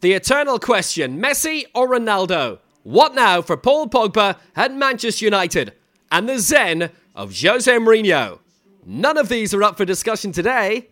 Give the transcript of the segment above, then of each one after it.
The eternal question Messi or Ronaldo? What now for Paul Pogba at Manchester United? And the zen of Jose Mourinho? None of these are up for discussion today.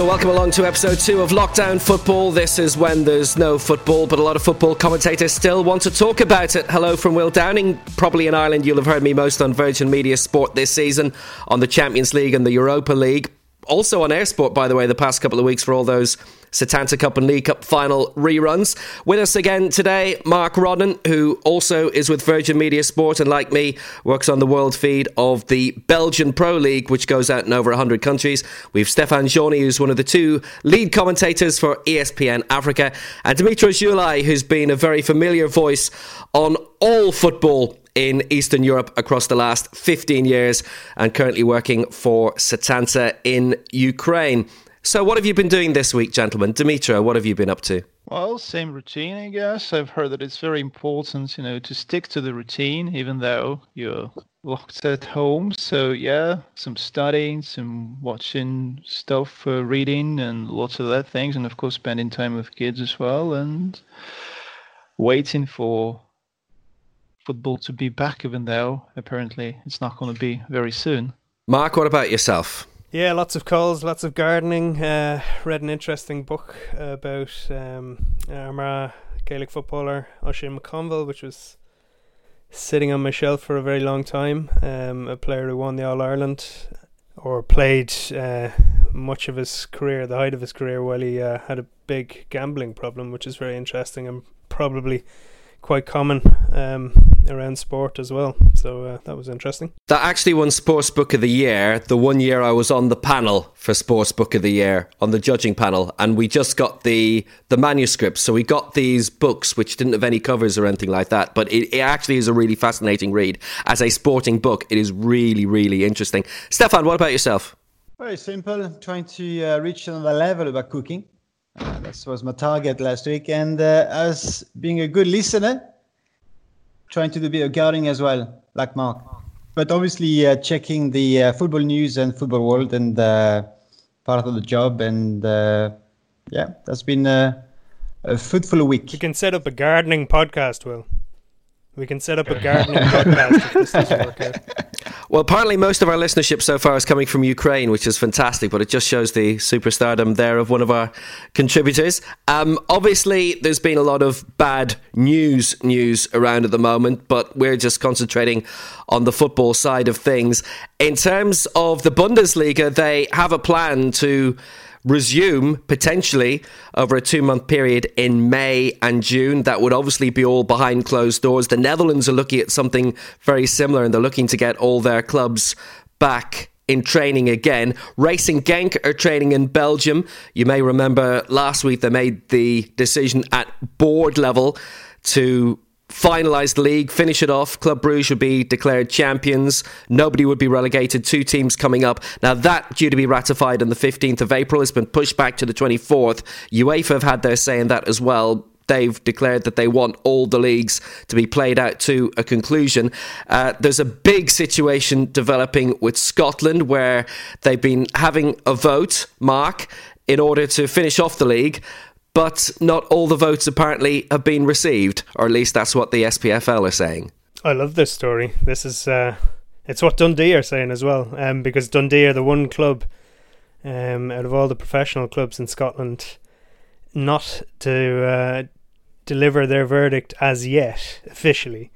So, welcome along to episode two of Lockdown Football. This is when there's no football, but a lot of football commentators still want to talk about it. Hello from Will Downing. Probably in Ireland, you'll have heard me most on Virgin Media Sport this season, on the Champions League and the Europa League. Also on eir Sport, by the way, the past couple of weeks for all those Setanta Cup and League Cup final reruns. With us again today, Mark Rodden, who also is with Virgin Media Sport and, like me, works on the world feed of the Belgian Pro League, which goes out in over 100 countries. We've Stefan Johnny, who's one of the two lead commentators for ESPN Africa, and Dimitros Zulai, who's been a very familiar voice on all football in Eastern Europe across the last 15 years and currently working for Setanta in Ukraine. So, what have you been doing this week, gentlemen? Dimitra, what have you been up to? Well, same routine, I guess. I've heard that it's very important, you know, to stick to the routine, even though you're locked at home. So, yeah, some studying, some watching stuff, uh, reading, and lots of that things. And of course, spending time with kids as well, and waiting for football to be back, even though apparently it's not going to be very soon. Mark, what about yourself? Yeah, lots of calls, lots of gardening. Uh, read an interesting book about um, Armagh Gaelic footballer Oisin McConville, which was sitting on my shelf for a very long time. Um, a player who won the All Ireland or played uh, much of his career, the height of his career, while he uh, had a big gambling problem, which is very interesting and probably quite common um, around sport as well. So uh, that was interesting. That actually won Sports Book of the Year. The one year I was on the panel for Sports Book of the Year on the judging panel, and we just got the the manuscripts. So we got these books which didn't have any covers or anything like that. But it, it actually is a really fascinating read as a sporting book. It is really really interesting. Stefan, what about yourself? Very simple. Trying to uh, reach another level about cooking. Uh, that was my target last week. And uh, as being a good listener, trying to do a bit of gardening as well, like Mark. But obviously, uh, checking the uh, football news and football world and uh, part of the job. And yeah, that's been a fruitful week. We can set up a gardening podcast, Will. We can set up a gardening podcast if this doesn't work out. Well, apparently most of our listenership so far is coming from Ukraine, which is fantastic, but it just shows the superstardom there of one of our contributors. Um, obviously, there's been a lot of bad news news around at the moment, but we're just concentrating on the football side of things. In terms of the Bundesliga, they have a plan to resume potentially over a two month period in May and June. That would obviously be all behind closed doors. The Netherlands are looking at something very similar and they're looking to get all their clubs back in training again. Racing Genk are training in Belgium. You may remember last week they made the decision at board level to finalise the league, finish it off. Club Bruges would be declared champions. Nobody would be relegated. Two teams coming up. Now, that due to be ratified on the 15th of April has been pushed back to the 24th. UEFA have had their say in that as well. They've declared that they want all the leagues to be played out to a conclusion. Uh, there's a big situation developing with Scotland where they've been having a vote, Mark, in order to finish off the league but not all the votes apparently have been received, or at least that's what the SPFL are saying. I love this story. This is uh, it's what Dundee are saying as well, um, because Dundee are the one club um, out of all the professional clubs in Scotland not to uh, deliver their verdict as yet officially.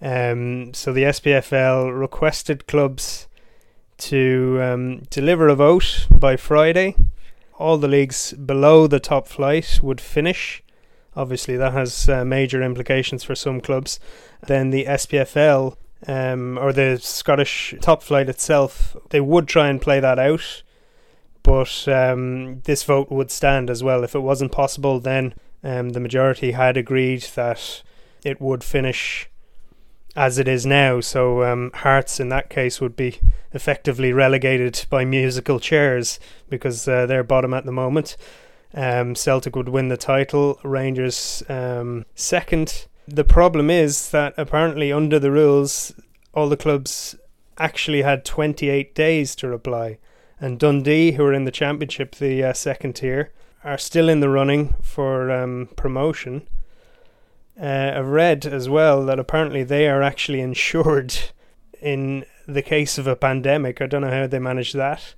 Um, so the SPFL requested clubs to um, deliver a vote by Friday all the leagues below the top flight would finish. Obviously, that has uh, major implications for some clubs. Then the SPFL um, or the Scottish top flight itself, they would try and play that out, but um, this vote would stand as well. If it wasn't possible, then um, the majority had agreed that it would finish as it is now. So um, Hearts in that case would be effectively relegated by musical chairs because uh, they're bottom at the moment. Um, Celtic would win the title. Rangers um, second. The problem is that apparently under the rules, all the clubs actually had 28 days to reply. And Dundee, who are in the Championship, the uh, second tier, are still in the running for um, promotion. Uh, I've read as well that apparently they are actually insured in the case of a pandemic. I don't know how they manage that.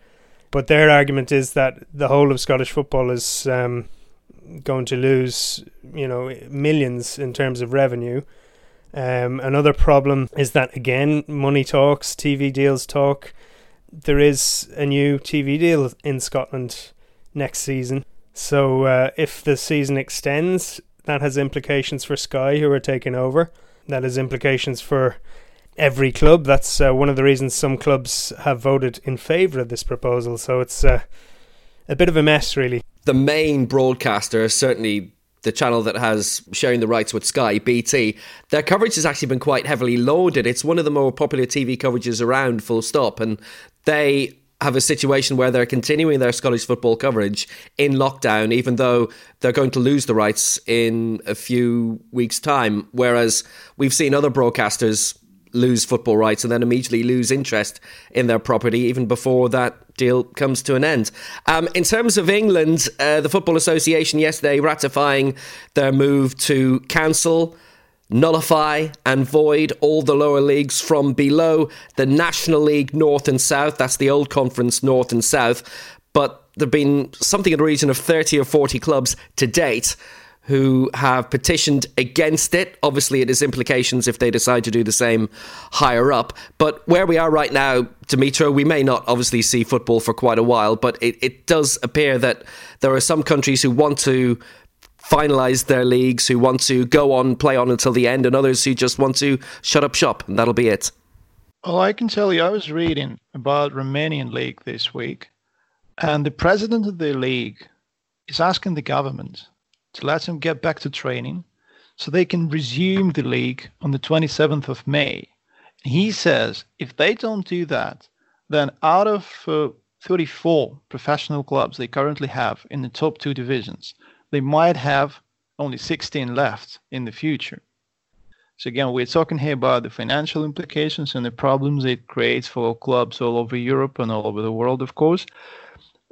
But their argument is that the whole of Scottish football is um, going to lose, you know, millions in terms of revenue. Um, another problem is that again, money talks, TV deals talk. There is a new TV deal in Scotland next season. So uh, if the season extends, that has implications for Sky, who are taking over. That has implications for every club. That's uh, one of the reasons some clubs have voted in favour of this proposal. So it's uh, a bit of a mess, really. The main broadcaster, certainly the channel that has sharing the rights with Sky, BT, their coverage has actually been quite heavily loaded. It's one of the more popular TV coverages around, full stop. And they have a situation where they're continuing their Scottish football coverage in lockdown, even though they're going to lose the rights in a few weeks' time. Whereas we've seen other broadcasters lose football rights and then immediately lose interest in their property even before that deal comes to an end. Um, in terms of England, uh, the Football Association yesterday ratifying their move to cancel. Nullify and void all the lower leagues from below the National League North and South. That's the old conference North and South. But there have been something in the region of 30 or 40 clubs to date who have petitioned against it. Obviously, it has implications if they decide to do the same higher up. But where we are right now, Dimitro, we may not obviously see football for quite a while, but it, it does appear that there are some countries who want to finalize their leagues, who want to go on, play on until the end, and others who just want to shut up shop, and that'll be it. Well, I can tell you, I was reading about Romanian league this week, and the president of the league is asking the government to let them get back to training so they can resume the league on the 27th of May. He says if they don't do that, then out of uh, 34 professional clubs they currently have in the top two divisions, they might have only 16 left in the future. So again, we're talking here about the financial implications and the problems it creates for clubs all over Europe and all over the world, of course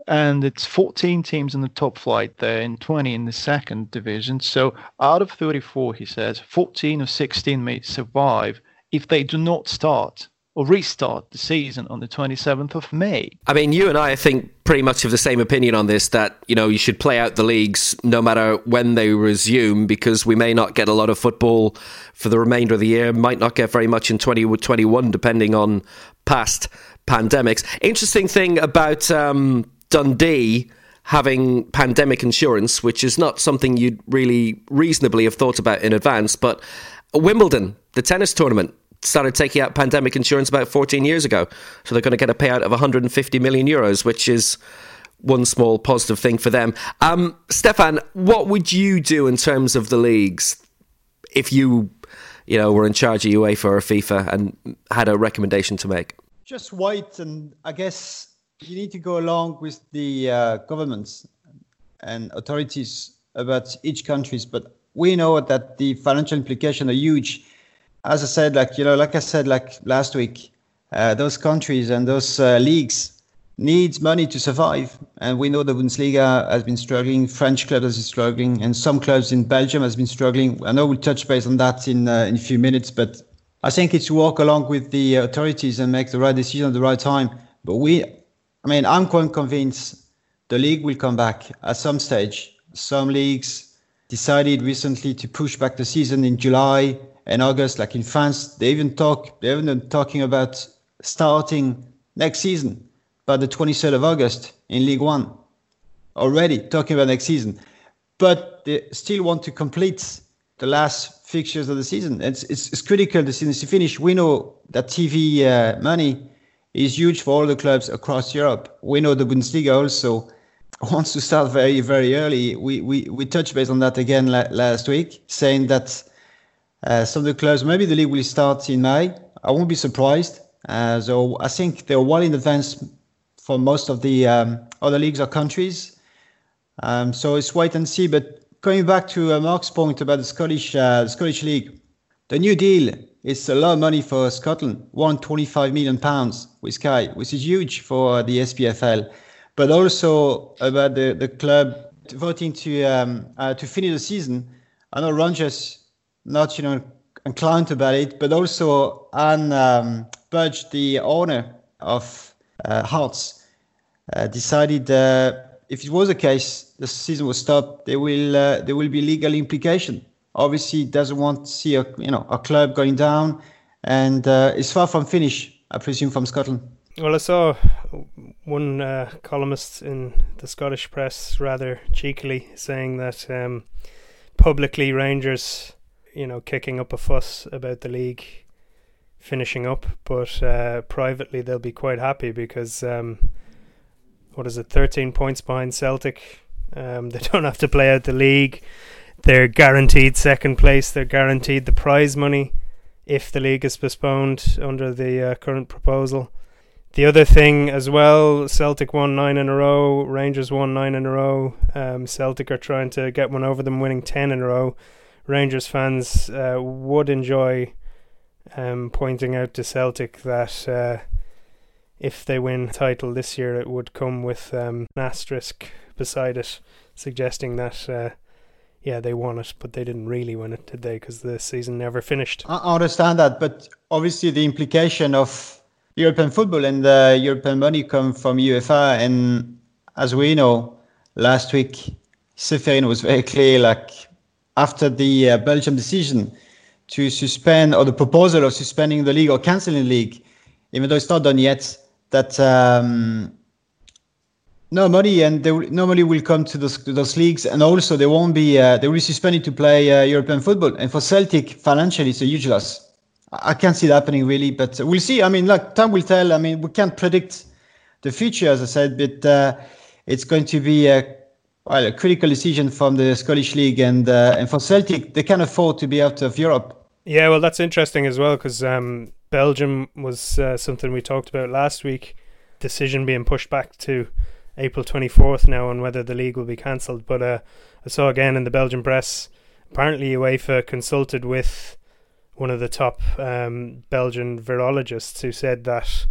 and it's 14 teams in the top flight there and 20 in the second division. So out of 34, he says, 14 or 16 may survive if they do not start or restart the season on the 27th of May. I mean, you and I, I think, pretty much have the same opinion on this that, you know, you should play out the leagues no matter when they resume because we may not get a lot of football for the remainder of the year, might not get very much in 2021, depending on past pandemics. Interesting thing about. Um, Dundee having pandemic insurance, which is not something you'd really reasonably have thought about in advance. But Wimbledon, the tennis tournament, started taking out pandemic insurance about 14 years ago. So they're going to get a payout of 150 million euros, which is one small positive thing for them. Um, Stefan, what would you do in terms of the leagues if you, you know, were in charge of UEFA or FIFA and had a recommendation to make? Just wait, and I guess you need to go along with the uh, governments and authorities about each countries, but we know that the financial implications are huge. As I said, like you know, like I said, like last week, uh, those countries and those uh, leagues needs money to survive, and we know the Bundesliga has been struggling, French clubs has been struggling, and some clubs in Belgium has been struggling. I know we'll touch base on that in uh, in a few minutes, but I think it's to walk along with the authorities and make the right decision at the right time. But we I mean, I'm quite convinced the league will come back at some stage. Some leagues decided recently to push back the season in July and August, like in France. They even talk, they're even talking about starting next season by the 23rd of August in League One. Already talking about next season, but they still want to complete the last fixtures of the season. It's it's, it's critical the season to finish. We know that TV uh, money is huge for all the clubs across Europe. We know the Bundesliga also wants to start very, very early. We we, we touched base on that again la- last week, saying that uh, some of the clubs, maybe the league will start in May. I won't be surprised. Uh, so I think they're well in advance for most of the um, other leagues or countries. Um, so it's wait and see. But coming back to uh, Mark's point about the Scottish uh, Scottish league, the new deal it's a lot of money for Scotland, 125 million pounds with Sky, which is huge for the SPFL, but also about the, the club voting to um, uh, to finish the season. I know Rangers not you know inclined about it, but also Ann um, Budge, the owner of uh, Hearts, uh, decided uh, if it was the case, the season was stopped. There will uh, there will be legal implication obviously doesn't want to see a you know a club going down, and uh, is far from finished. I presume from Scotland. Well, I saw one uh, columnist in the Scottish press rather cheekily saying that um, publicly Rangers, you know, kicking up a fuss about the league finishing up, but uh, privately they'll be quite happy because um, what is it, 13 points behind Celtic. Um, they don't have to play out the league. They're guaranteed second place. They're guaranteed the prize money if the league is postponed under the uh, current proposal. The other thing as well, Celtic won nine in a row, Rangers won nine in a row. Um, Celtic are trying to get one over them, winning ten in a row. Rangers fans uh, would enjoy um, pointing out to Celtic that uh, if they win title this year, it would come with um, an asterisk beside it, suggesting that uh, yeah, they won it, but they didn't really win it, did they? Because the season never finished. I understand that, but obviously the implication of European football and the European money come from UEFA, and as we know, last week Ceferin was very clear. Like after the uh, Belgium decision to suspend or the proposal of suspending the league or cancelling the league, even though it's not done yet, that um, no money, and they normally will come to those, those leagues, and also they won't be uh, they will be suspended to play uh, European football. And for Celtic, financially, it's a huge loss. I can't see that happening really, but we'll see. I mean, like time will tell. I mean, we can't predict the future, as I said, but uh, it's going to be a, well, a critical decision from the Scottish League, and uh, and for Celtic, they can't afford to be out of Europe. Yeah, well, that's interesting as well because um, Belgium was uh, something we talked about last week. Decision being pushed back to April 24th now on whether the league will be cancelled. But uh, I saw again in the Belgian press, apparently UEFA consulted with one of the top um, Belgian virologists who said that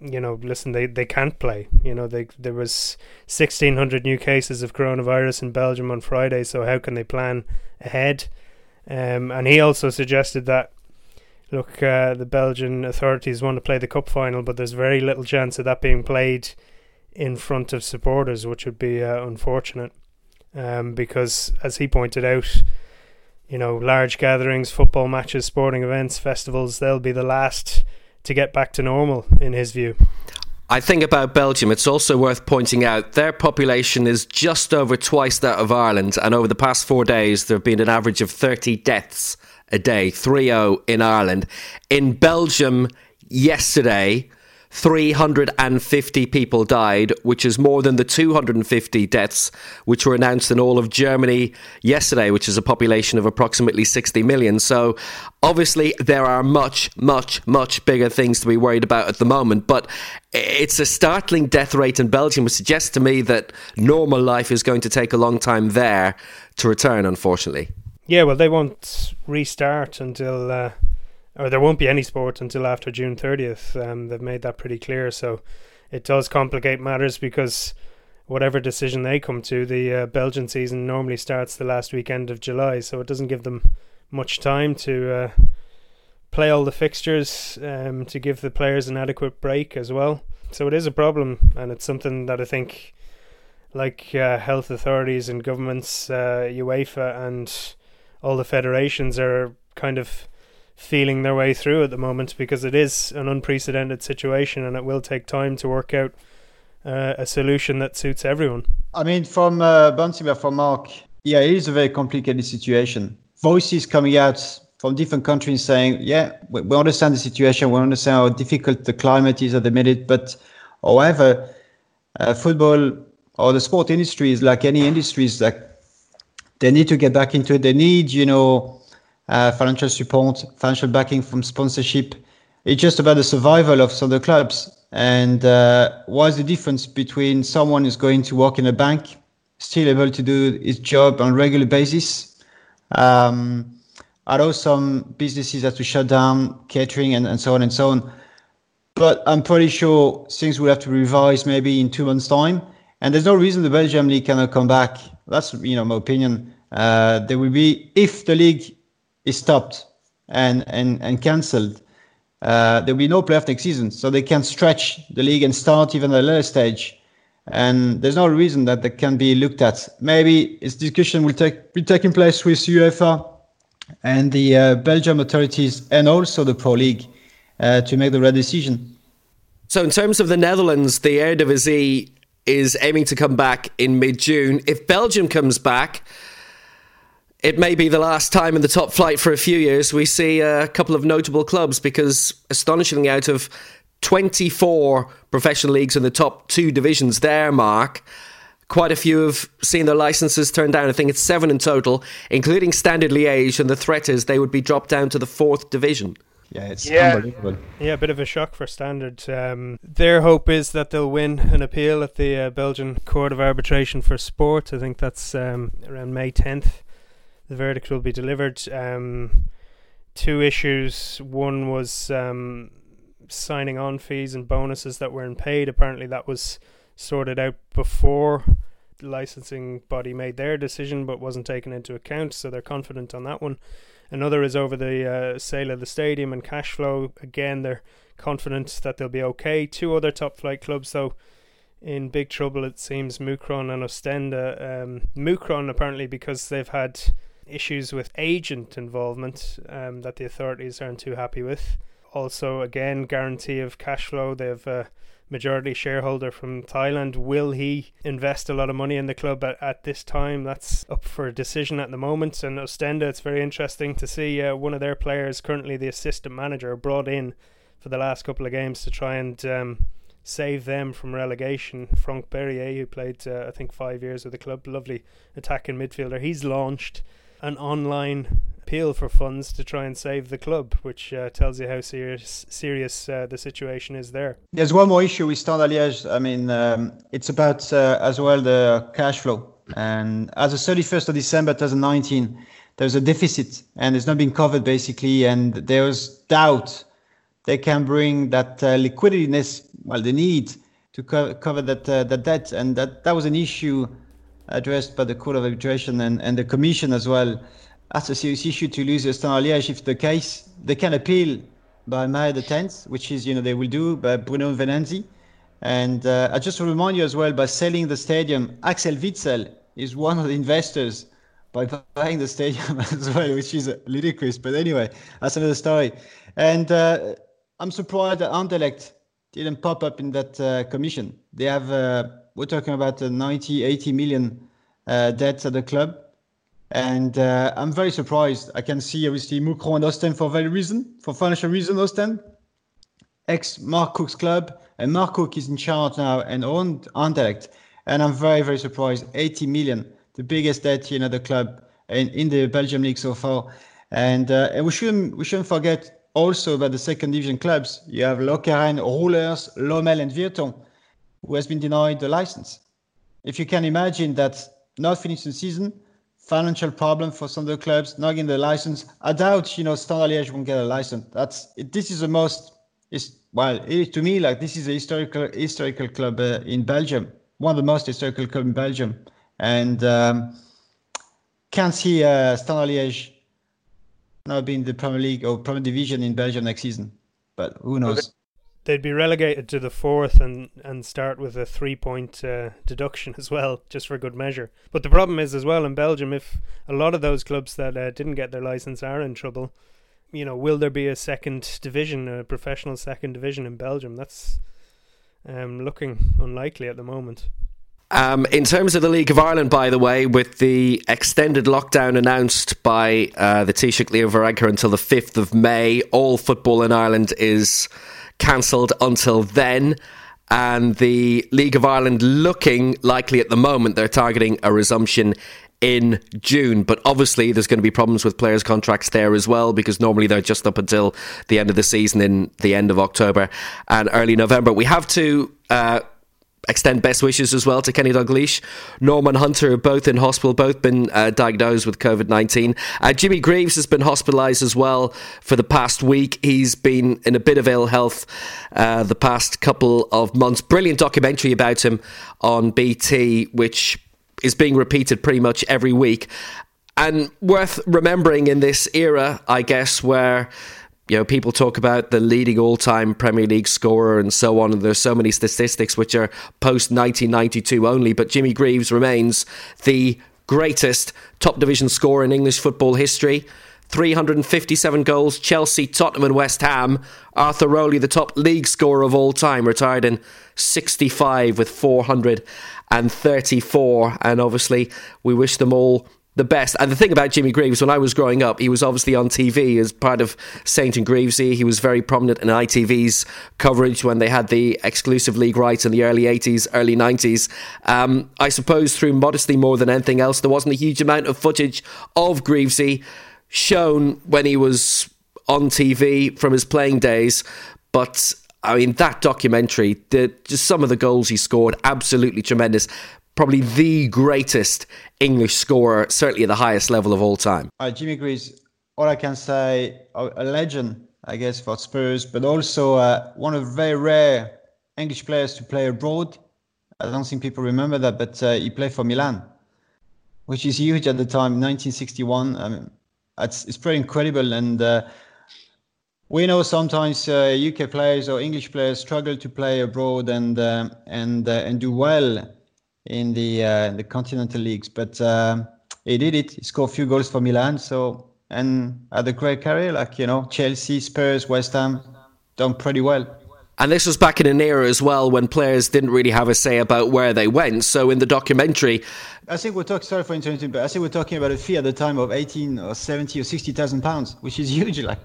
you know, listen, they, they can't play. You know, they there was sixteen hundred new cases of coronavirus in Belgium on Friday. So how can they plan ahead? Um, and he also suggested that look, uh, the Belgian authorities want to play the cup final, but there's very little chance of that being played in front of supporters, which would be uh, unfortunate. Um, because, as he pointed out, you know, large gatherings, football matches, sporting events, festivals, they'll be the last to get back to normal, in his view. I think about Belgium, it's also worth pointing out their population is just over twice that of Ireland, and over the past four days, there have been an average of 30 deaths a day, 3 0 in Ireland. In Belgium, yesterday, 350 people died, which is more than the 250 deaths which were announced in all of Germany yesterday, which is a population of approximately 60 million. So, obviously, there are much, much, much bigger things to be worried about at the moment. But it's a startling death rate in Belgium, which suggests to me that normal life is going to take a long time there to return, unfortunately. Yeah, well, they won't restart until. Uh or there won't be any sport until after June 30th. Um, they've made that pretty clear. So it does complicate matters because whatever decision they come to, the uh, Belgian season normally starts the last weekend of July. So it doesn't give them much time to uh, play all the fixtures, um, to give the players an adequate break as well. So it is a problem, and it's something that I think, like uh, health authorities and governments, uh, UEFA and all the federations are kind of feeling their way through at the moment because it is an unprecedented situation and it will take time to work out uh, a solution that suits everyone. I mean, from uh, Bunsinger, from Mark, yeah, it is a very complicated situation. Voices coming out from different countries saying, yeah, we, we understand the situation, we understand how difficult the climate is at the minute, but however, uh, football or the sport industry is like any industries, that they need to get back into it. They need, you know, uh, financial support, financial backing from sponsorship. It's just about the survival of some of the clubs. And uh, what's the difference between someone who's going to work in a bank, still able to do his job on a regular basis? Um, Although some businesses have to shut down, catering and, and so on and so on. But I'm pretty sure things will have to revise maybe in two months' time. And there's no reason the Belgium league cannot come back. That's you know my opinion. Uh, there will be if the league is stopped and and and cancelled, uh, there will be no playoff next season. So they can stretch the league and start even at a later stage. And there's no reason that that can be looked at. Maybe this discussion will take be taking place with UEFA and the uh, Belgium authorities and also the Pro League uh, to make the right decision. So, in terms of the Netherlands, the Eredivisie is aiming to come back in mid June. If Belgium comes back, it may be the last time in the top flight for a few years we see a couple of notable clubs because, astonishingly, out of 24 professional leagues in the top two divisions there, Mark, quite a few have seen their licenses turned down. I think it's seven in total, including Standard Liège, and the threat is they would be dropped down to the fourth division. Yeah, it's Yeah. unbelievable. Yeah, a bit of a shock for Standard. Um, their hope is that they'll win an appeal at the uh, Belgian Court of Arbitration for Sport. I think that's um, around May 10th. The verdict will be delivered. Um, two issues. One was um, signing on fees and bonuses that weren't paid. Apparently, that was sorted out before the licensing body made their decision, but wasn't taken into account. So they're confident on that one. Another is over the uh, sale of the stadium and cash flow. Again, they're confident that they'll be okay. Two other top flight clubs, though, in big trouble, it seems Mouscron and Ostende. Um, Mouscron, apparently, because they've had issues with agent involvement um, that the authorities aren't too happy with. Also, again, guarantee of cash flow. They have a majority shareholder from Thailand. Will he invest a lot of money in the club at, at this time? That's up for decision at the moment. And Ostenda, it's very interesting to see uh, one of their players, currently the assistant manager, brought in for the last couple of games to try and um, save them from relegation. Franck Berrier, who played, uh, I think, five years with the club, lovely attacking midfielder, he's launched an online appeal for funds to try and save the club, which uh, tells you how serious serious uh, the situation is there. There's one more issue with Standard Liège. I mean, um, it's about uh, as well the cash flow. And as of 31st of December 2019, there's a deficit and it's not being covered basically. And there's doubt they can bring that uh, liquidity, well, the need to co- cover that uh, that debt. And that, that was an issue addressed by the Court of Arbitration and, and the Commission as well. That's a serious issue to lose Standard Liège. If the case, they can appeal by May the 10th, which is, you know, they will do by Bruno Venanzi. And uh, I just remind you as well, by selling the stadium, Axel Witsel is one of the investors by buying the stadium as well, which is ludicrous. But anyway, that's another story. And uh, I'm surprised that Anderlecht didn't pop up in that uh, commission. They have, uh, we're talking about a 90, 80 million uh, debts at the club. And uh, I'm very surprised. I can see obviously Mouscron and Ostend for very reason, for financial reason, Ostend. Ex Marc Coucke's club, and Marc Coucke is in charge now and owned Anderlecht. And I'm very, very surprised. 80 million, the biggest debt in the club in, in the Belgium league so far. And, uh, and we shouldn't we shouldn't forget also about the second division clubs. You have Lokeren, Roulers, Lommel, and Virton, who has been denied the license. If you can imagine that not finishing season, financial problem for some of the clubs, not getting the license. I doubt, you know, Standard Liège won't get a license. That's this is the most, is well, it, to me, like this is a historical historical club uh, in Belgium, one of the most historical club in Belgium, and um, can't see uh, Standard Liège now being the Premier League or Premier Division in Belgium next season. But who knows? They'd be relegated to the fourth and, and start with a three point uh, deduction as well, just for good measure. But the problem is as well in Belgium, if a lot of those clubs that uh, didn't get their license are in trouble, you know, will there be a second division, a professional second division in Belgium? That's um, looking unlikely at the moment. Um, in terms of the League of Ireland, by the way, with the extended lockdown announced by uh, the Taoiseach Leo Varadkar until the 5th of May, all football in Ireland is cancelled until then. And the League of Ireland looking likely at the moment, they're targeting a resumption in June. But obviously, there's going to be problems with players' contracts there as well, because normally they're just up until the end of the season in the end of October and early November. We have to. Uh, extend best wishes as well to Kenny Dalglish, Norman Hunter, both in hospital, both been uh, diagnosed with COVID 19. Uh, Jimmy Greaves has been hospitalised as well for the past week. He's been in a bit of ill health uh, the past couple of months. Brilliant documentary about him on BT, which is being repeated pretty much every week. And worth remembering in this era, I guess, where you know, people talk about the leading all-time Premier League scorer and so on, and there's so many statistics which are post 1992 only. But Jimmy Greaves remains the greatest top division scorer in English football history. 357 goals, Chelsea, Tottenham, and West Ham. Arthur Rowley, the top league scorer of all time, retired in 65 with 434. And obviously, we wish them all the best. And the thing about Jimmy Greaves, when I was growing up, he was obviously on TV as part of Saint and Greavesy. He was very prominent in ITV's coverage when they had the exclusive league rights in the early 80s, early 90s. Um, I suppose through modesty more than anything else, there wasn't a huge amount of footage of Greavesy shown when he was on TV from his playing days. But I mean, that documentary, the, just some of the goals he scored, absolutely tremendous probably the greatest English scorer, certainly at the highest level of all time. Uh, Jimmy Greaves, all I can say, a legend, I guess, for Spurs, but also uh, one of the very rare English players to play abroad. I don't think people remember that, but uh, he played for Milan, which is huge at the time, 1961. I mean, it's, it's pretty incredible. And uh, we know sometimes UK uh, players or English players struggle to play abroad and uh, and and do well in the uh, the continental leagues. But uh, he did it. He scored a few goals for Milan. So and had a great career, like you know Chelsea, Spurs, West Ham, done pretty well. And this was back in an era as well when players didn't really have a say about where they went. So in the documentary, I think we're talking. Sorry for interrupting, but I think we're talking about a fee at the time of eighteen or seventy or sixty thousand pounds, which is huge. Like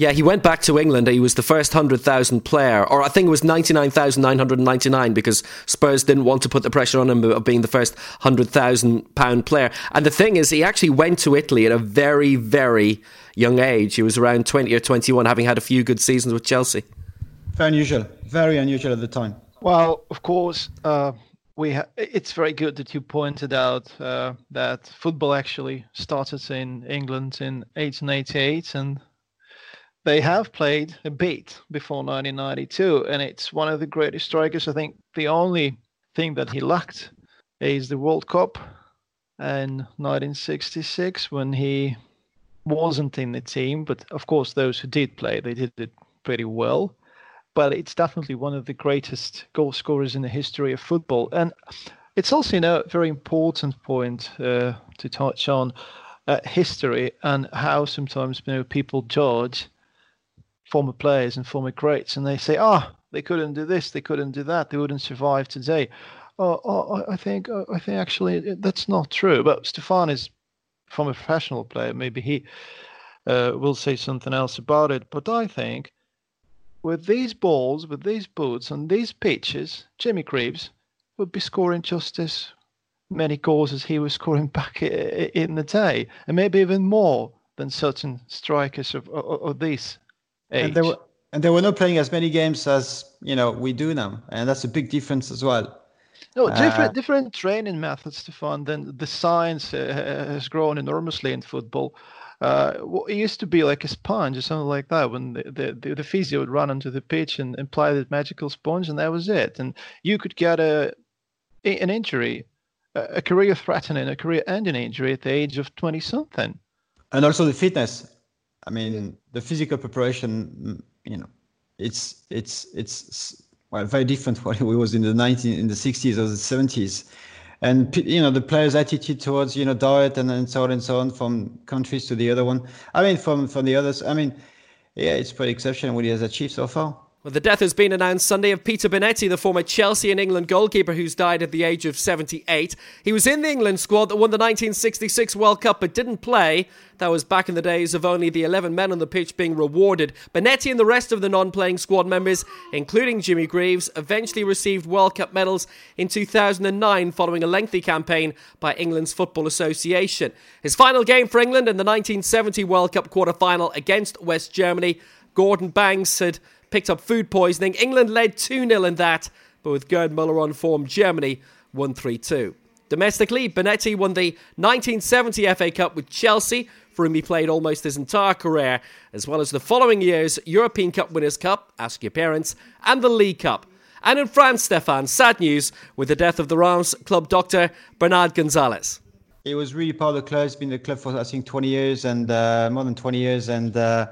yeah, he went back to England. He was the first 100,000 player, or I think it was 99,999 because Spurs didn't want to put the pressure on him of being the first 100,000 pound player. And the thing is, he actually went to Italy at a very, very young age. He was around 20 or 21, having had a few good seasons with Chelsea. Very unusual. Very unusual at the time. Well, of course, uh, we ha- it's very good that you pointed out uh, that football actually started in England in 1888 and they have played a bit before 1992, and it's one of the greatest strikers. I think the only thing that he lacked is the World Cup in 1966 when he wasn't in the team. But of course, those who did play, they did it pretty well. But it's definitely one of the greatest goal scorers in the history of football. And it's also you know, a very important point uh, to touch on uh, history and how sometimes you know, people judge former players and former greats, and they say, "Ah, oh, they couldn't do this, they couldn't do that, they wouldn't survive today." Oh, oh I think uh, I think actually that's not true. But Stefan is from a professional player. Maybe he uh, will say something else about it. But I think with these balls, with these boots, and these pitches, Jimmy Greaves would be scoring just as many goals as he was scoring back in the day, and maybe even more than certain strikers of, of, of these age. And they were and they were not playing as many games as you know we do now, and that's a big difference as well. No, different uh, different training methods, Stefan. Then the science uh, has grown enormously in football. Uh, it used to be like a sponge or something like that when the, the, the physio would run onto the pitch and apply the magical sponge, and that was it. And you could get a an injury, a career threatening, a career ending injury at the age of 20 something. And also the fitness. I mean, the physical preparation, mm, you know, it's it's it's well very different what it was in the 19 in the 60s or the 70s, and you know the players' attitude towards you know diet and, and so on and so on from countries to the other one. I mean, from from the others. I mean, yeah, it's pretty exceptional what he has achieved so far. Well, the death has been announced Sunday of Peter Bonetti, the former Chelsea and England goalkeeper who's died at the age of 78. He was in the England squad that won the 1966 World Cup but didn't play. That was back in the days of only the 11 men on the pitch being rewarded. Bonetti and the rest of the non playing squad members, including Jimmy Greaves, eventually received World Cup medals in 2009 following a lengthy campaign by England's Football Association. His final game for England in the 1970 World Cup quarter final against West Germany, Gordon Banks had picked up food poisoning. England led 2 0 in that. but with Gerd Muller on form, Germany won 3 2. Domestically, Bonetti won the 1970 FA Cup with Chelsea, for whom he played almost his entire career, as well as the following year's European Cup Winners' Cup, ask your parents, and the League Cup. And in France, Stefan, sad news with the death of the Reims club doctor Bernard Gonzalez. It was really part of the club. He's been the club for I think 20 years and uh, more than 20 years, and uh,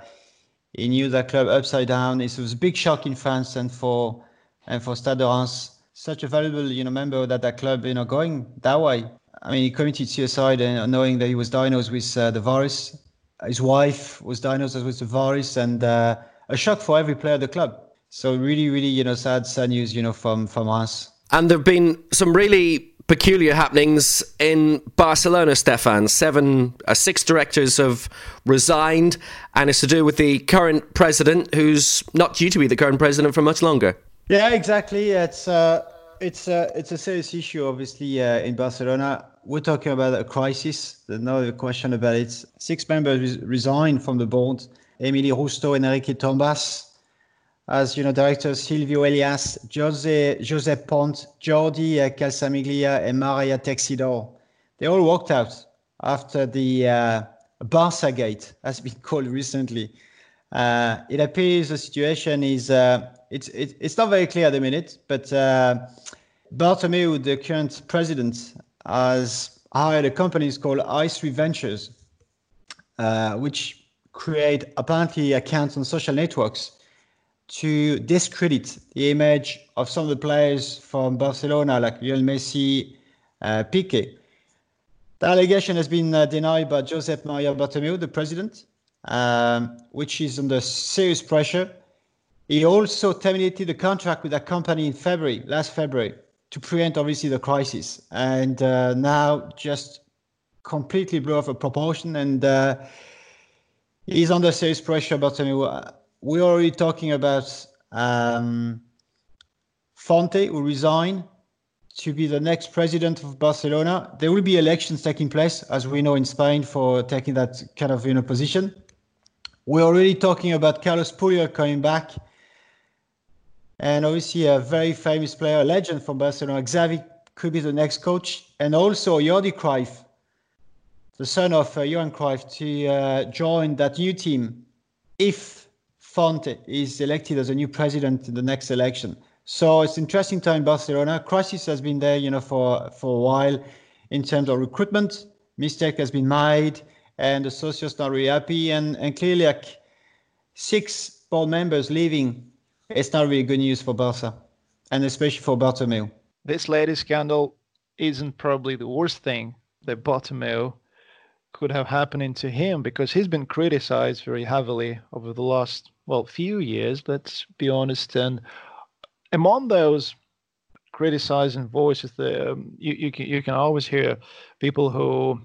he knew that club upside down. It was a big shock in France and for and for Stade de Reims such a valuable, you know, member that that club, you know, going that way. I mean, he committed suicide and uh, knowing that he was diagnosed with uh, the virus. His wife was diagnosed with the virus, and uh, a shock for every player of the club. So really, really, you know, sad, sad news, you know, from from us. And there've been some really peculiar happenings in Barcelona, Stefan. Seven, uh, six directors have resigned, and it's to do with the current president, who's not due to be the current president for much longer. Yeah, exactly. It's uh, it's uh, it's a serious issue, obviously, uh, in Barcelona. We're talking about a crisis. There's no question about it. Six members resigned from the board: Emili Rousaud, Enrique Tombas, as you know, directors Silvio Elias, Jose Josep Pont, Jordi uh, Calsamiglia, and Maria Teixidor. They all walked out after the uh, Barca Gate has been called recently. Uh, it appears the situation is uh, it's it, it's not very clear at the minute, but uh, Bartomeu, the current president, has hired a company called i3 Ventures, uh, which create apparently accounts on social networks to discredit the image of some of the players from Barcelona, like Lionel Messi, uh, Piqué. The allegation has been uh, denied by Josep Maria Bartomeu, the president, um, which is under serious pressure he also terminated the contract with that company in February, last February, to prevent obviously the crisis. And uh, now just completely blew off a proportion and uh, he's under serious pressure. I mean, we're already talking about um, Fonte, who resigned to be the next president of Barcelona. There will be elections taking place, as we know in Spain, for taking that kind of you know position. We're already talking about Carlos Puyol coming back and obviously a very famous player, a legend from Barcelona. Xavi could be the next coach, and also Jordi Cruyff, the son of uh, Johan Cruyff, to uh, join that new team if Fonte is elected as a new president in the next election. So it's interesting time in Barcelona. Crisis has been there, you know, for for a while in terms of recruitment. Mistake has been made, and the socios not really happy, and and clearly like six board members leaving it's not really good news for Barca, and especially for Bartomeu. This latest scandal isn't probably the worst thing that Bartomeu could have happening to him because he's been criticized very heavily over the last well few years. Let's be honest, and among those criticizing voices, the, um, you you can you can always hear people who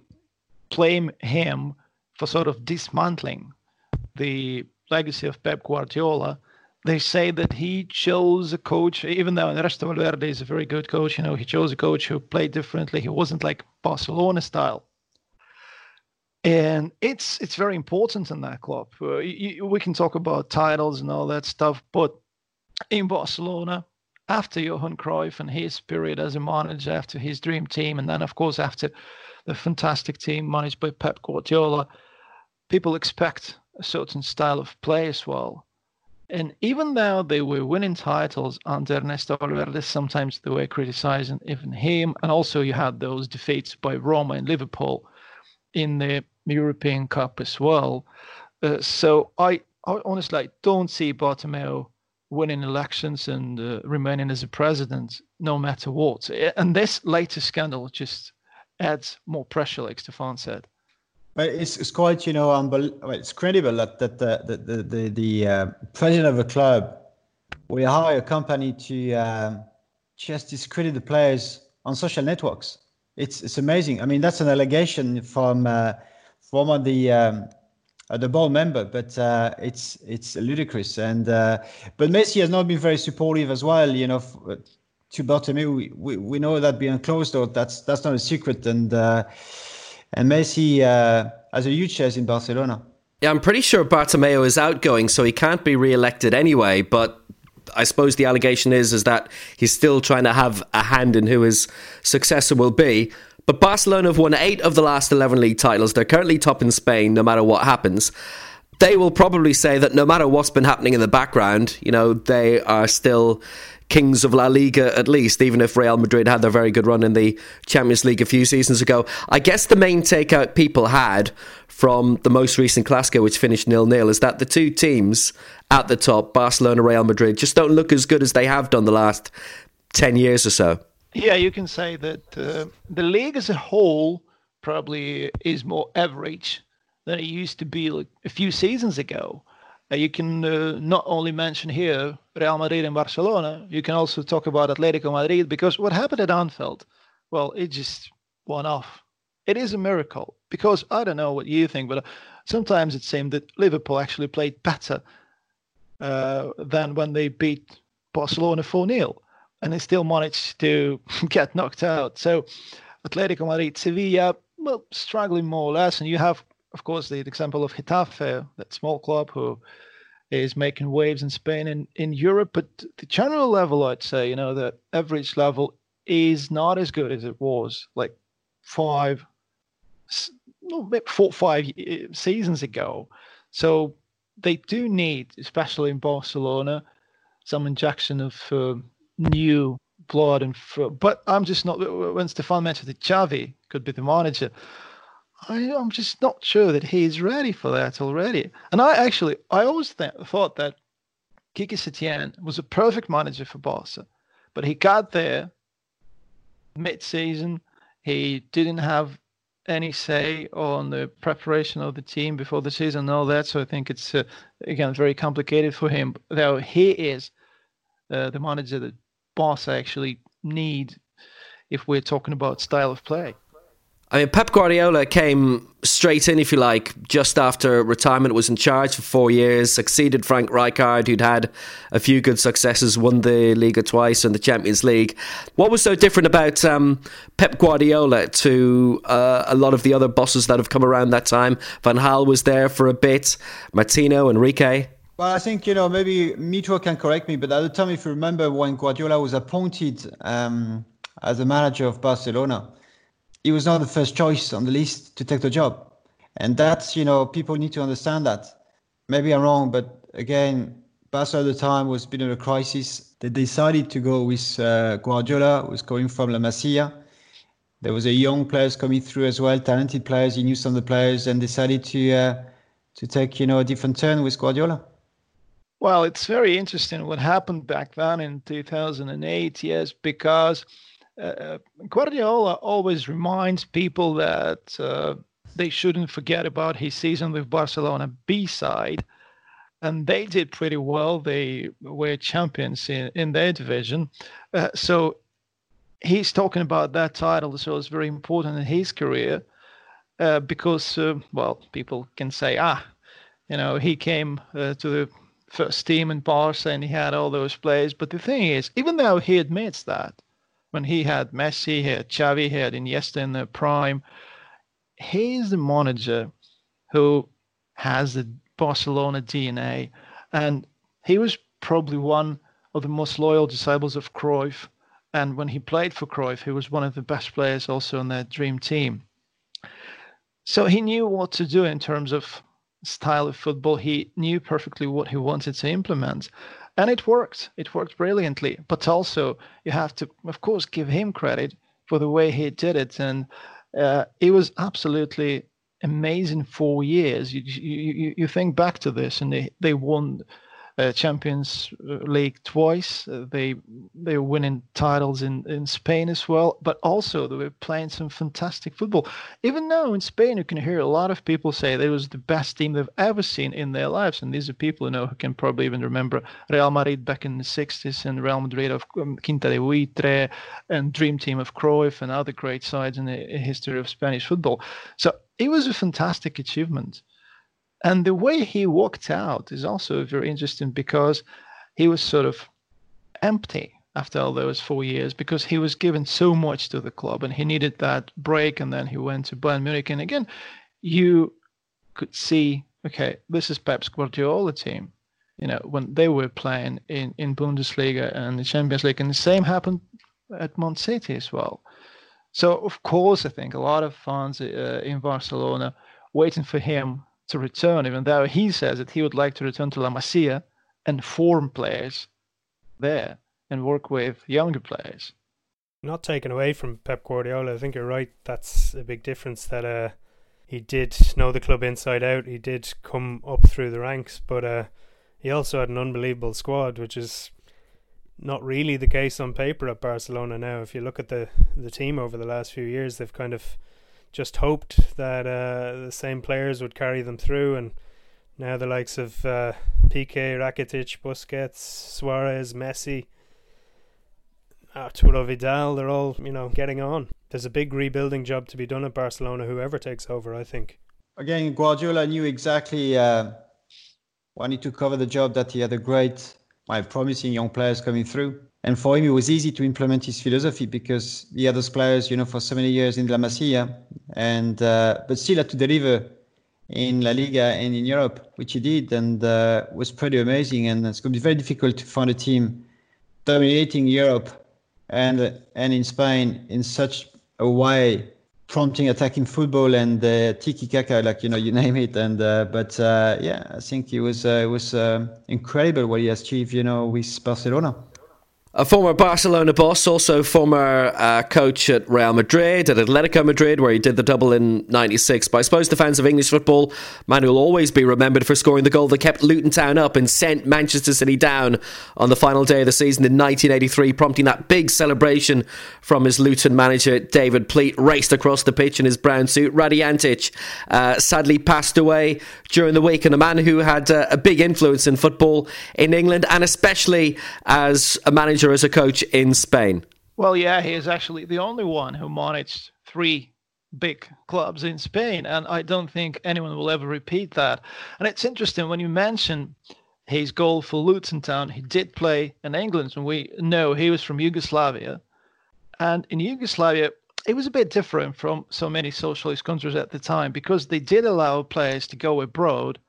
blame him for sort of dismantling the legacy of Pep Guardiola they say that he chose a coach, even though Ernesto Valverde is a very good coach, you know, he chose a coach who played differently. He wasn't like Barcelona style. And it's it's very important in that club. Uh, you, we can talk about titles and all that stuff, but in Barcelona, after Johan Cruyff and his period as a manager, after his dream team, and then of course after the fantastic team managed by Pep Guardiola, people expect a certain style of play as well. And even though they were winning titles under Ernesto Valverde, sometimes they were criticizing even him. And also, you had those defeats by Roma and Liverpool in the European Cup as well. Uh, so I, I honestly don't see Bartomeu winning elections and uh, remaining as a president no matter what. And this latest scandal just adds more pressure, like Stefan said. But it's, it's quite, you know, unbel- it's credible that, that the, the, the, the uh, president of a club will hire a company to um, just discredit the players on social networks. It's, it's amazing. I mean, that's an allegation from, uh, from the, um, uh, the board member, but uh, it's, it's ludicrous. And, uh, but Messi has not been very supportive as well, you know, f- to Bartomeu. We, we, we know that behind closed door, that's, that's not a secret. And, uh, and Messi uh, has a huge share in Barcelona. Yeah, I'm pretty sure Bartomeu is outgoing, so he can't be re-elected anyway. But I suppose the allegation is is that he's still trying to have a hand in who his successor will be. But Barcelona have won eight of the last 11 league titles. They're currently top in Spain, no matter what happens. They will probably say that no matter what's been happening in the background, you know, they are still kings of La Liga at least, even if Real Madrid had their very good run in the Champions League a few seasons ago. I guess the main takeout people had from the most recent Clásico, which finished nil-nil, is that the two teams at the top, Barcelona, Real Madrid, just don't look as good as they have done the last 10 years or so. Yeah, you can say that uh, the league as a whole probably is more average than it used to be a few seasons ago. Uh, you can uh, not only mention here Real Madrid and Barcelona, you can also talk about Atletico Madrid because what happened at Anfield, well, it just went off. It is a miracle because I don't know what you think, but sometimes it seemed that Liverpool actually played better uh, than when they beat Barcelona 4 0 and they still managed to get knocked out. So Atletico Madrid, Sevilla, well, struggling more or less. And you have, of course, the example of Getafe, that small club who is making waves in Spain and in Europe. But the general level, I'd say, you know, the average level is not as good as it was like five, four, five seasons ago. So they do need, especially in Barcelona, some injection of uh, new blood and but I'm just not when Stefan mentioned that Xavi could be the manager I, am just not sure that he's ready for that already. And I actually I always th- thought that Quique Setién was a perfect manager for Barca but he got there mid-season. He didn't have any say on the preparation of the team before the season and all that so I think it's uh, again very complicated for him. Though he is uh, the manager that Barca actually need if we're talking about style of play. I mean, Pep Guardiola came straight in, if you like, just after retirement, was in charge for four years, succeeded Frank Rijkaard, who'd had a few good successes, won the Liga twice and the Champions League. What was so different about um, Pep Guardiola to uh, a lot of the other bosses that have come around that time? Van Gaal was there for a bit, Martino, Enrique. Well, I think, you know, maybe Mitro can correct me, but at the time, if you remember when Guardiola was appointed um, as the manager of Barcelona, he was not the first choice on the list to take the job. And that's, you know, people need to understand that. Maybe I'm wrong, but again, Barca at the time was been in a crisis. They decided to go with uh, Guardiola, who was going from La Masia. There was a young players coming through as well, talented players. He knew some of the players, and decided to uh, to take you know a different turn with Guardiola. Well, it's very interesting what happened back then in 2008, yes, because uh, uh, Guardiola always reminds people that uh, they shouldn't forget about his season with Barcelona B side. And they did pretty well. They were champions in, in their division. Uh, so he's talking about that title. So it's very important in his career uh, because, uh, well, people can say, ah, you know, he came to the first team in Barca and he had all those players. But the thing is, even though he admits that, when he had Messi, he had Xavi, he had Iniesta in the prime, he's the manager who has the Barcelona DNA. And he was probably one of the most loyal disciples of Cruyff. And when he played for Cruyff, he was one of the best players also in their dream team. So he knew what to do in terms of style of football. He knew perfectly what he wanted to implement. And it worked. It worked brilliantly. But also, you have to, of course, give him credit for the way he did it. And uh, it was absolutely amazing four years. You, you, you think back to this, and they, they won uh, Champions League twice. Uh, they they were winning titles in, in Spain as well, but also they were playing some fantastic football. Even now in Spain, you can hear a lot of people say that it was the best team they've ever seen in their lives, and these are people you know who can probably even remember Real Madrid back in the '60s and Real Madrid of um, Quinta del Buitre and Dream Team of Cruyff and other great sides in the history of Spanish football. So it was a fantastic achievement. And the way he walked out is also very interesting because he was sort of empty after all those four years because he was given so much to the club and he needed that break. And then he went to Bayern Munich. And again, you could see, okay, this is Pep's Guardiola team. you know, when they were playing in, in Bundesliga and the Champions League. And the same happened at Man City as well. So, of course, I think a lot of fans uh, in Barcelona waiting for him to return, even though he says that he would like to return to La Masia and form players there and work with younger players. Not taken away from Pep Guardiola. I think you're right. That's a big difference that uh, he did know the club inside out. He did come up through the ranks, but uh, he also had an unbelievable squad, which is not really the case on paper at Barcelona now. If you look at the the team over the last few years, they've kind of just hoped that uh, the same players would carry them through, and now the likes of uh, Piqué, Rakitic, Busquets, Suarez, Messi, Arturo Vidal, they're all you know getting on. There's a big rebuilding job to be done at Barcelona. Whoever takes over, I think. Again, Guardiola knew exactly. Uh wanted to cover the job that he had a great, my promising young players coming through. And for him, it was easy to implement his philosophy because he had those players, you know, for so many years in La Masia, and uh, but still had to deliver in La Liga and in Europe, which he did, and uh, was pretty amazing. And it's going to be very difficult to find a team dominating Europe and and in Spain in such a way prompting attacking football and uh, tiki-taka, like you know, you name it. And uh, but uh, yeah, I think it was uh, it was uh, incredible what he achieved, you know, with Barcelona a former Barcelona boss, also former uh, coach at Real Madrid, at Atletico Madrid, where he did the double in 96. But I suppose the fans of English football, man, will always be remembered for scoring the goal that kept Luton Town up and sent Manchester City down on the final day of the season in 1983, prompting that big celebration from his Luton manager, David Pleat, raced across the pitch in his brown suit. Radi Antic uh, sadly passed away during the week, and a man who had uh, a big influence in football in England, and especially as a manager as a coach in Spain? Well, yeah, he is actually the only one who managed three big clubs in Spain, and I don't think anyone will ever repeat that. And it's interesting when you mention his goal for Luton Town. He did play in England, and we know he was from Yugoslavia. And in Yugoslavia, it was a bit different from so many socialist countries at the time because they did allow players to go abroad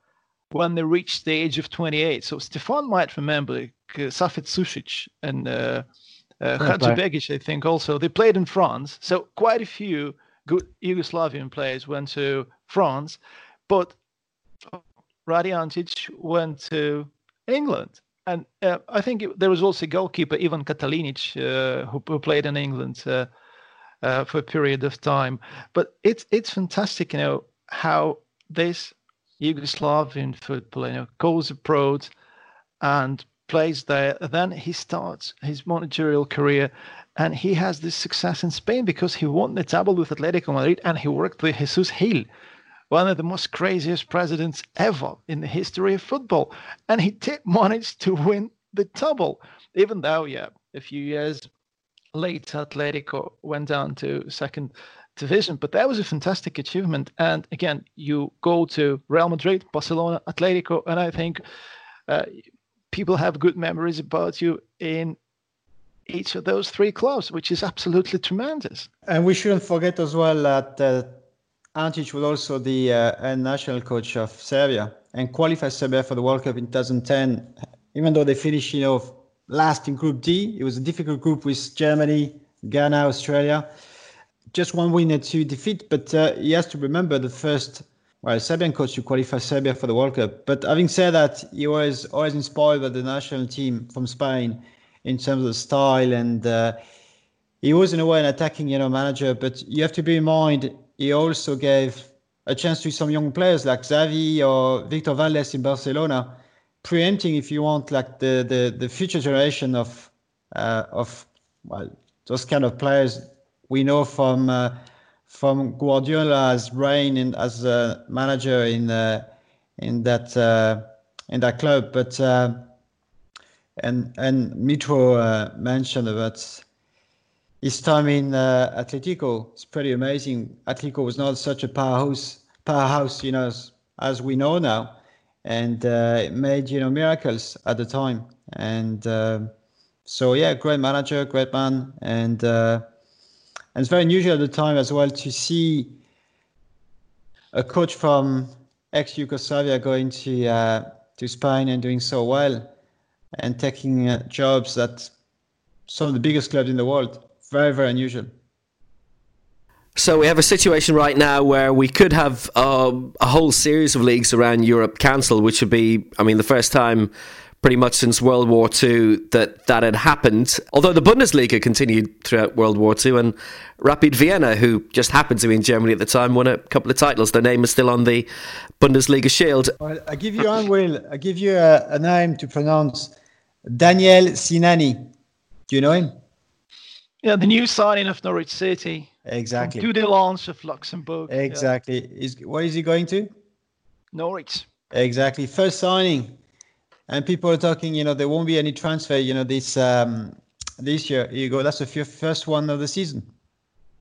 when they reached the age of 28. So Stefan might remember uh, Safet Sušić and uh, uh, Hadžibegić, I think also. They played in France. So quite a few good Yugoslavian players went to France. But Radi Antic went to England. And uh, I think it, there was also goalkeeper Ivan Katalinic uh, who, who, played in England uh, uh, for a period of time. But it's it's fantastic, you know, how this Yugoslavian football, you know, goes abroad and plays there. Then he starts his managerial career and he has this success in Spain because he won the double with Atletico Madrid and he worked with Jesus Gil, one of the most craziest presidents ever in the history of football. And he did manage to win the double, even though, yeah, a few years later, Atletico went down to second division. But that was a fantastic achievement. And again, you go to Real Madrid, Barcelona, Atletico, and I think uh, people have good memories about you in each of those three clubs, which is absolutely tremendous. And we shouldn't forget as well that uh, Antic was also the uh, national coach of Serbia and qualified Serbia for the World Cup in 2010. Even though they finished, you know, last in Group D, it was a difficult group with Germany, Ghana, Australia. Just one win and two defeat, but uh, he has to remember the first well, Serbian coach to qualify Serbia for the World Cup. But having said that, he was always inspired by the national team from Spain in terms of style, and uh, he was in a way an attacking, you know, manager. But you have to bear in mind he also gave a chance to some young players like Xavi or Victor Valdes in Barcelona, preempting, if you want, like the the, the future generation of uh, of well those kind of players we know from. Uh, from Guardiola's reign in, as a manager in uh, in that uh, in that club. But uh, and and Mitro uh, mentioned about his time in uh, Atletico. It's pretty amazing. Atletico was not such a powerhouse powerhouse, you know, as, as we know now, and uh, it made you know miracles at the time. And so yeah, great manager, great man, and and it's very unusual at the time as well to see a coach from ex Yugoslavia going to uh, to Spain and doing so well, and taking uh, jobs at some of the biggest clubs in the world. Very, very unusual. So we have a situation right now where we could have uh, a whole series of leagues around Europe cancelled, which would be, I mean, the first time pretty much since World War II that that had happened. Although the Bundesliga continued throughout World War II, and Rapid Vienna, who just happened to be in Germany at the time, won a couple of titles. Their name is still on the Bundesliga shield. Well, I give you one, Will. I give you a, a name to pronounce. Daniel Sinani. Do you know him? Yeah, the new signing of Norwich City. Exactly. To the launch of Luxembourg. Exactly. Yeah. Is where is he going to? Norwich. Exactly. First signing, and people are talking. You know, there won't be any transfer. You know, this um, this year. You go. That's the first one of the season,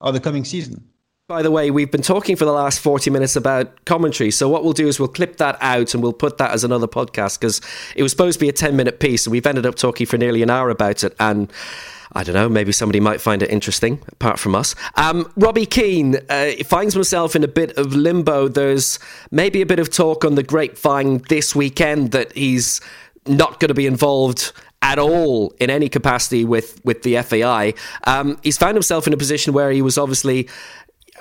or the coming season. By the way, we've been talking for the last 40 minutes about commentary. So, what we'll do is we'll clip that out and we'll put that as another podcast because it was supposed to be a 10 minute piece and we've ended up talking for nearly an hour about it. And I don't know, maybe somebody might find it interesting, apart from us. Um, Robbie Keane uh, finds himself in a bit of limbo. There's maybe a bit of talk on the grapevine this weekend that he's not going to be involved at all in any capacity with, with the FAI. Um, he's found himself in a position where he was obviously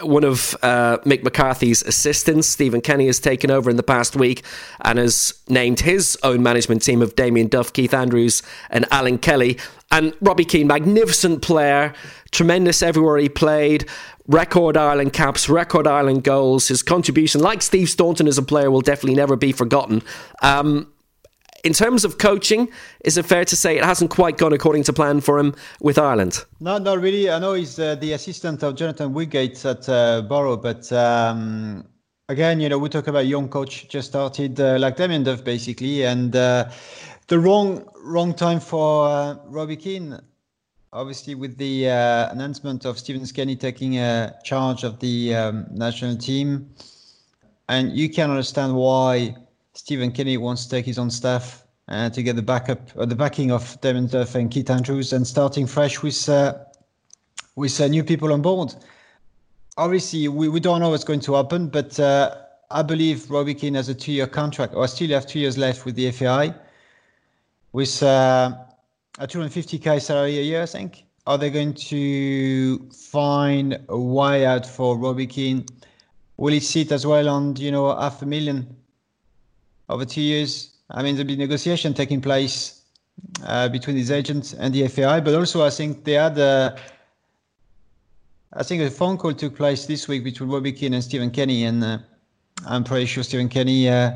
one of uh, Mick McCarthy's assistants, Stephen Kenny, has taken over in the past week and has named his own management team of Damien Duff, Keith Andrews, and Alan Kelly. And Robbie Keane, magnificent player, tremendous everywhere he played, record Ireland caps, record Ireland goals. His contribution, like Steve Staunton as a player, will definitely never be forgotten. Um, in terms of coaching, is it fair to say it hasn't quite gone according to plan for him with Ireland? No, not really. I know he's uh, the assistant of Jonathan Woodgate at uh, Boro, but um, again, you know, we talk about young coach just started uh, like Damien Duff basically, and uh, the wrong wrong time for uh, Robbie Keane. Obviously, with the uh, announcement of Stephen Kenny taking charge of the um, national team, and you can understand why Stephen Kenny wants to take his own staff uh, to get the backup or the backing of Damien Duff and Keith Andrews and starting fresh with uh, with uh, new people on board. Obviously, we, we don't know what's going to happen, but uh, I believe Robbie Keane has a two-year contract, or still have two years left with the FAI, with uh, a 250k salary a year, I think. Are they going to find a way out for Robbie Keane? Will he sit as well on you know half a million over two years. I mean, there'll be negotiation taking place uh, between his agents and the FAI, but also I think they had a, I think a phone call took place this week between Robbie Keane and Stephen Kenny, and uh, I'm pretty sure Stephen Kenny uh,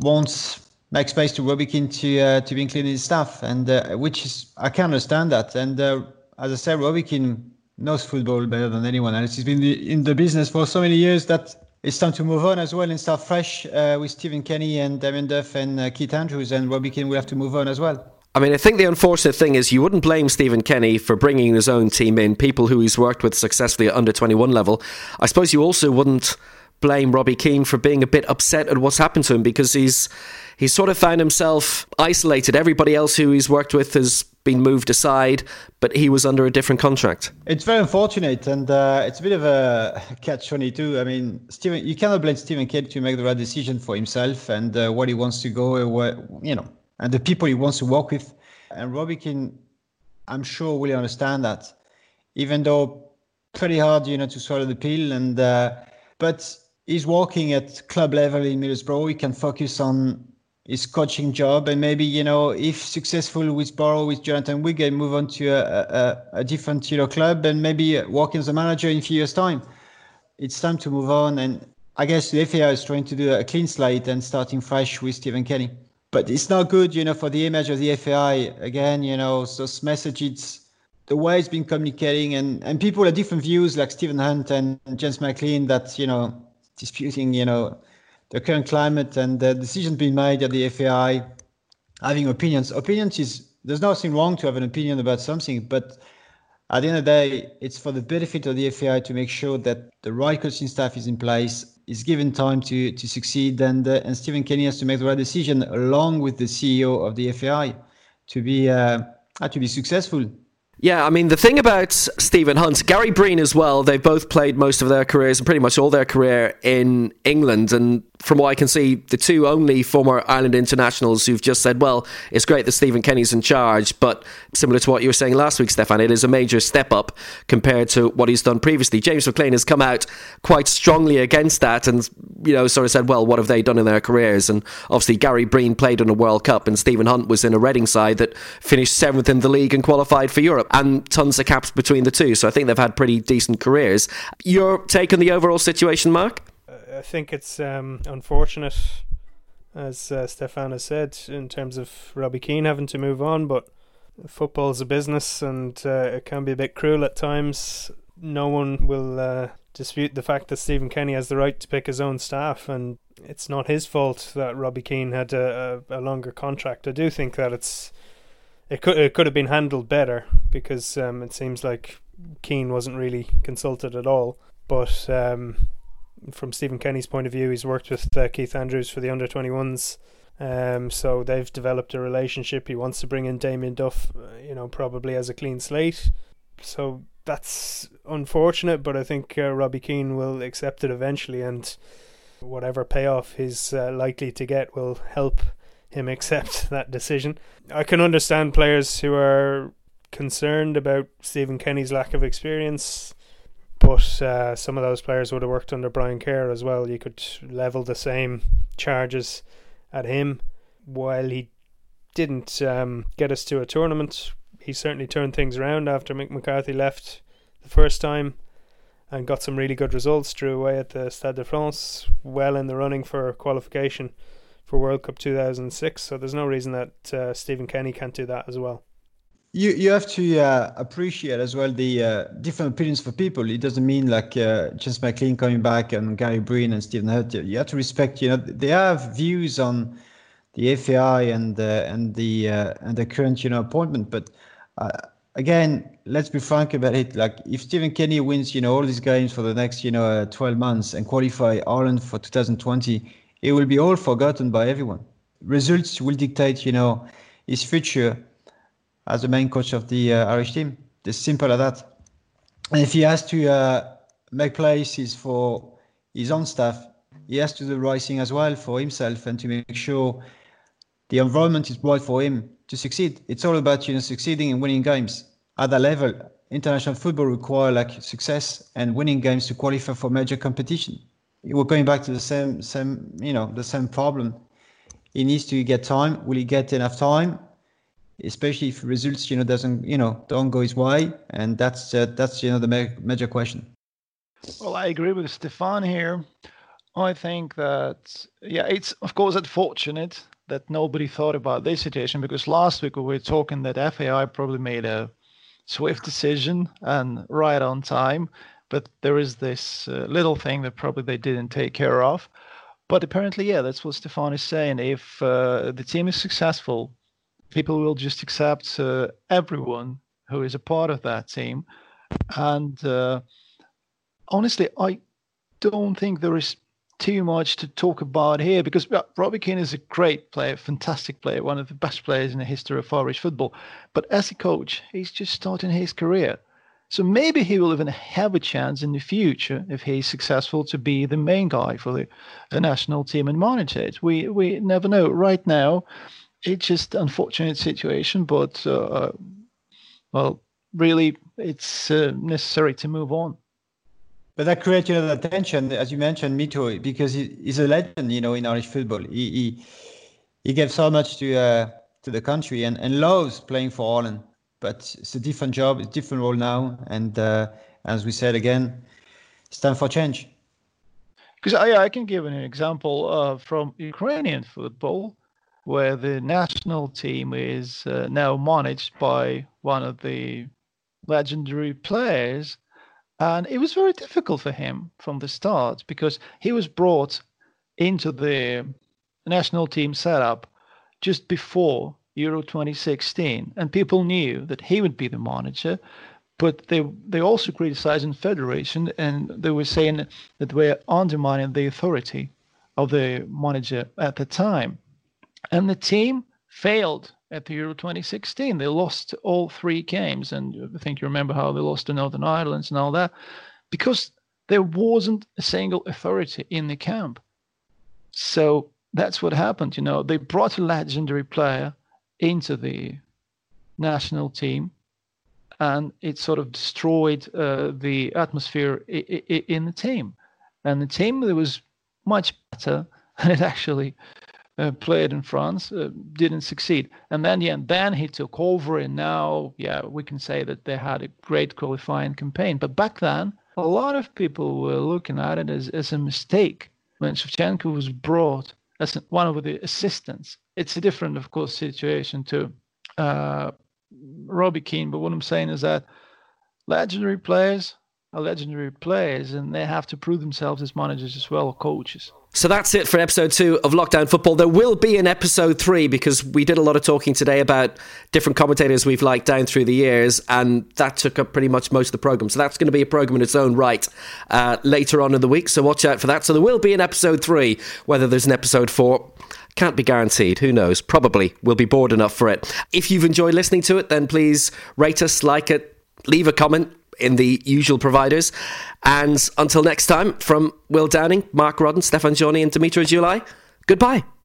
wants make space to Robbie Keane to uh, to be included in his staff, and uh, which is I can understand that. And uh, as I said, Robbie Keane knows football better than anyone else. He's been in the business for so many years that it's time to move on as well and start fresh uh, with Stephen Kenny and Damien Duff and uh, Keith Andrews and Robbie Keane will have to move on as well. I mean, I think the unfortunate thing is you wouldn't blame Stephen Kenny for bringing his own team in, people who he's worked with successfully at under 21 level. I suppose you also wouldn't blame Robbie Keane for being a bit upset at what's happened to him because he's he's sort of found himself isolated. Everybody else who he's worked with has been moved aside, but he was under a different contract. It's very unfortunate, and uh, it's a bit of a catch twenty two. I mean, Stephen, you cannot blame Stephen Kidd to make the right decision for himself and uh, what he wants to go, what, you know, and the people he wants to work with. And Robbie Keane, I'm sure, will understand that, even though pretty hard, you know, to swallow the pill. And uh, but he's working at club level in Middlesbrough. He can focus on his coaching job. And maybe you know if successful with Boro with Jonathan Woodgate move on to a, a, a different you know club and maybe work as a manager in a few years time. It's time to move on. And I guess the FAI is trying to do a clean slate and starting fresh with Stephen Kenny. But it's not good you know for the image of the FAI again you know those messages the way it's been communicating and and people have different views like Stephen Hunt and James McLean that you know disputing you know the current climate and the decisions being made at the FAI, having opinions. Opinions is there's nothing wrong to have an opinion about something, but at the end of the day, it's for the benefit of the FAI to make sure that the right coaching staff is in place, is given time to to succeed, and uh, and Stephen Kenny has to make the right decision along with the CEO of the FAI to be uh, to be successful Yeah, I mean, the thing about Stephen Hunt, Gary Breen as well, they've both played most of their careers and pretty much all their career in England. And from what I can see, the two only former Ireland internationals who've just said, well, it's great that Stephen Kenny's in charge, but similar to what you were saying last week, Stefan, it is a major step up compared to what he's done previously. James McLean has come out quite strongly against that and, you know, sort of said, well, what have they done in their careers? And obviously, Gary Breen played in a World Cup and Stephen Hunt was in a Reading side that finished seventh in the league and qualified for Europe, and tons of caps between the two. So I think they've had pretty decent careers. Your take on the overall situation, Mark? I think it's um, unfortunate, as uh, Stefan has said, in terms of Robbie Keane having to move on. But football's a business, and uh, it can be a bit cruel at times. No one will uh, dispute the fact that Stephen Kenny has the right to pick his own staff, and it's not his fault that Robbie Keane had a, a, a longer contract. I do think that it's it could it could have been handled better because um, it seems like Keane wasn't really consulted at all. But um, from Stephen Kenny's point of view, he's worked with uh, Keith Andrews for the under 21s. Um, so they've developed a relationship. He wants to bring in Damien Duff, uh, you know, probably as a clean slate. So that's unfortunate, but I think uh, Robbie Keane will accept it eventually, and whatever payoff he's uh, likely to get will help him accept that decision. I can understand players who are concerned about Stephen Kenny's lack of experience but uh, some of those players would have worked under Brian Kerr as well. You could level the same charges at him. While he didn't um, get us to a tournament, he certainly turned things around after Mick McCarthy left the first time and got some really good results. Drew away at the Stade de France, well in the running for qualification for World Cup 2006. So there's no reason that uh, Stephen Kenny can't do that as well you you have to uh, appreciate as well the uh, different opinions for people. It doesn't mean like uh, James McLean coming back and Gary Breen and Stephen Hunt. You have to respect. You know they have views on the FAI and uh, and the uh, and the current you know appointment. But uh, again, let's be frank about it. Like if Stephen Kenny wins, you know all these games for the next you know 12 months and qualify Ireland for 2020, it will be all forgotten by everyone. Results will dictate you know his future as the main coach of the uh, Irish team. It's simple as that. And if he has to uh, make places for his own staff, he has to do the right thing as well for himself and to make sure the environment is right for him to succeed. It's all about you know succeeding and winning games at that level. International football require like success and winning games to qualify for major competition. We're going back to the same same you know the same problem. He needs to get time. Will he get enough time? especially if results you know doesn't you know don't go his way, and that's uh, that's you know the ma- major question. Well, I agree with Stefan here. I think that yeah, it's of course unfortunate that nobody thought about this situation because last week we were talking that FAI probably made a swift decision and right on time, but there is this uh, little thing that probably they didn't take care of. But apparently, yeah, that's what Stefan is saying. If uh, the team is successful, people will just accept uh, everyone who is a part of that team. And uh, honestly, I don't think there is too much to talk about here because Robbie Keane is a great player, fantastic player, one of the best players in the history of Irish football. But as a coach, he's just starting his career. So maybe he will even have a chance in the future if he's successful to be the main guy for the, the national team and manage it. We we never know. Right now, it's just unfortunate situation, but uh, well, really, it's uh, necessary to move on. But that creates you know, the tension, as you mentioned, Mito, because he, he's a legend, you know, in Irish football. He he, he gave so much to uh, to the country and, and loves playing for Ireland. But it's a different job, it's a different role now, and uh, as we said again, it's time for change. Because I, I can give an example uh, from Ukrainian football where the national team is uh, now managed by one of the legendary players. And it was very difficult for him from the start because he was brought into the national team setup just before Euro 2016. And people knew that he would be the manager. But they they also criticized the federation and they were saying that were undermining the authority of the manager at the time. And the team failed at the Euro 2016. They lost all three games, and I think you remember how they lost to Northern Ireland and all that, because there wasn't a single authority in the camp. So that's what happened. You know, they brought a legendary player into the national team, and it sort of destroyed uh, the atmosphere I- I- in the team. And the team that was much better, and it actually uh, played in France, uh, didn't succeed. And then, yeah, then he took over, and now, yeah, we can say that they had a great qualifying campaign. But back then, a lot of people were looking at it as, as a mistake when Shevchenko was brought as one of the assistants. It's a different, of course, situation to uh, Robbie Keane. But what I'm saying is that legendary players are legendary players, and they have to prove themselves as managers as well, or coaches. So that's it for episode two of Lockdown Football. There will be an episode three because we did a lot of talking today about different commentators we've liked down through the years, and that took up pretty much most of the program. So that's going to be a program in its own right uh, later on in the week. So watch out for that. So there will be an episode three. Whether there's an episode four, can't be guaranteed. Who knows? Probably we'll be bored enough for it. If you've enjoyed listening to it, then please rate us, like it, leave a comment in the usual providers. And until next time, from Will Downing, Mark Rodden, Stefan Johnny, and Dimitri July, goodbye.